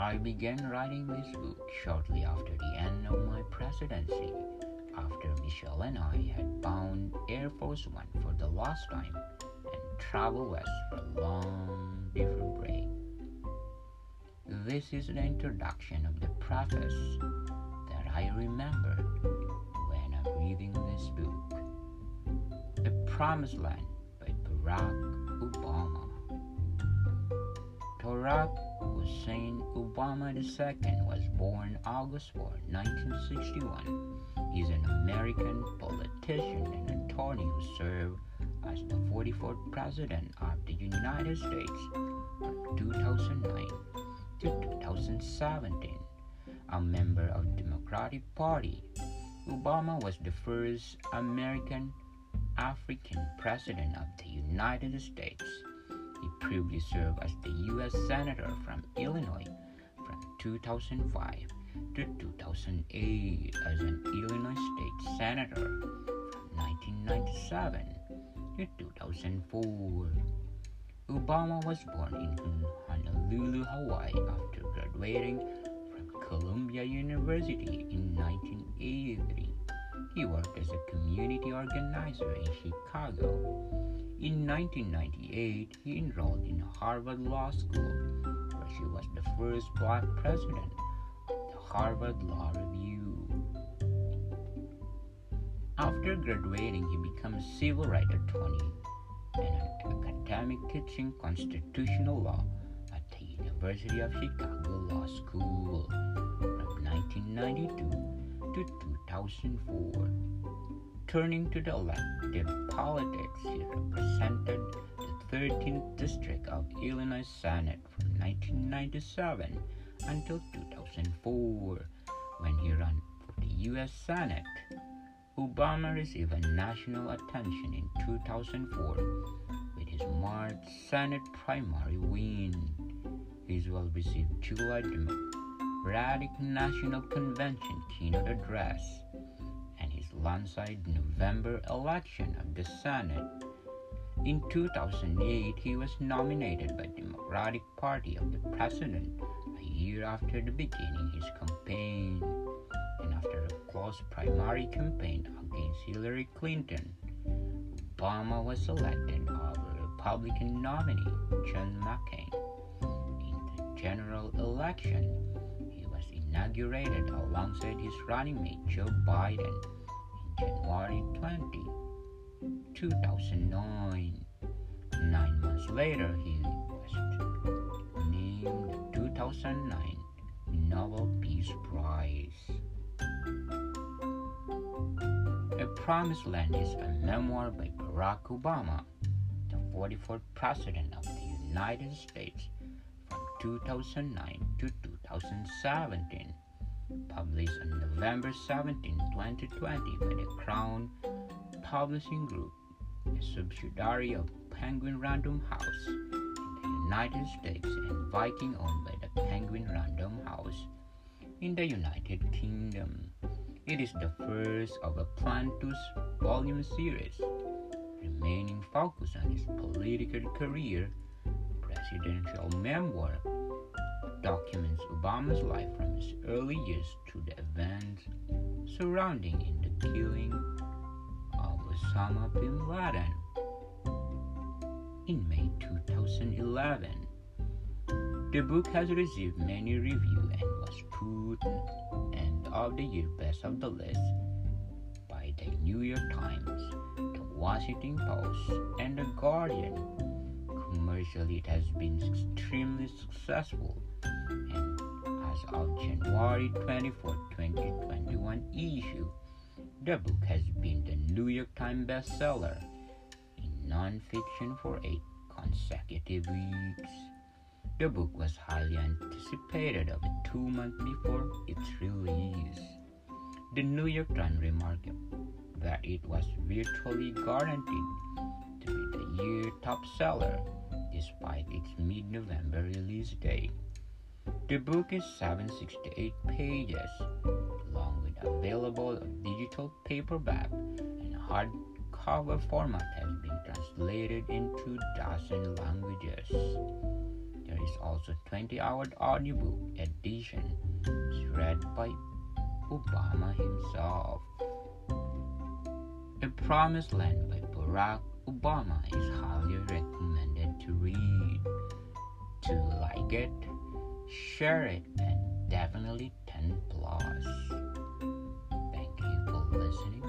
I began writing this book shortly after the end of my presidency, after Michelle and I had bound Air Force One for the last time and traveled west for a long, different break. This is the introduction of the preface that I remembered when I'm reading this book. The Promised Land by Barack Obama. Barack Hussein Obama II was born August 4, 1961. He's an American politician and attorney who served as the 44th President of the United States from 2009 to 2017. A member of the Democratic Party, Obama was the first American African President of the United States. He previously served as the U.S. Senator from Illinois from 2005 to 2008 as an Illinois State Senator from 1997 to 2004. Obama was born in Honolulu, Hawaii after graduating from Columbia University in 1983. He worked as a community organizer in Chicago. In 1998, he enrolled in Harvard Law School, where she was the first black president of the Harvard Law Review. After graduating, he became a civil rights attorney and an academic teaching constitutional law at the University of Chicago Law School from 1992 to 2004. Turning to the elective politics, he represented 13th District of Illinois Senate from 1997 until 2004 when he ran for the U.S. Senate. Obama received national attention in 2004 with his March Senate primary win. His well received July Democratic National Convention keynote address and his landslide November election of the Senate. In 2008, he was nominated by the Democratic Party of the President a year after the beginning his campaign and after a close primary campaign against Hillary Clinton. Obama was elected over Republican nominee John McCain. In the general election, he was inaugurated alongside his running mate Joe Biden in January 20, 2009. Nine months later, he was named 2009 Nobel Peace Prize. A Promised Land is a memoir by Barack Obama, the 44th President of the United States from 2009 to 2017, published on November 17, 2020 by the Crown Publishing Group, a subsidiary of Penguin Random House in the United States and Viking owned by the Penguin Random House in the United Kingdom. It is the first of a planned two volume series, remaining focused on his political career. Presidential memoir documents Obama's life from his early years to the events surrounding in the killing Osama bin Laden in May 2011. The book has received many reviews and was put end of the year best of the list by the New York Times, the Washington Post, and the Guardian. Commercially, it has been extremely successful, and as of January 24, 2021 issue, the book has been the New York Times bestseller in nonfiction for eight consecutive weeks. The book was highly anticipated of two months before its release. The New York Times remarked that it was virtually guaranteed to be the year top seller despite its mid-November release date. The book is 768 pages, available digital paperback and hardcover format has been translated into dozen languages. There there is also 20-hour audiobook edition read by Obama himself. A Promised Land by Barack Obama is highly recommended to read. To like it, share it, and definitely 10 plus listening.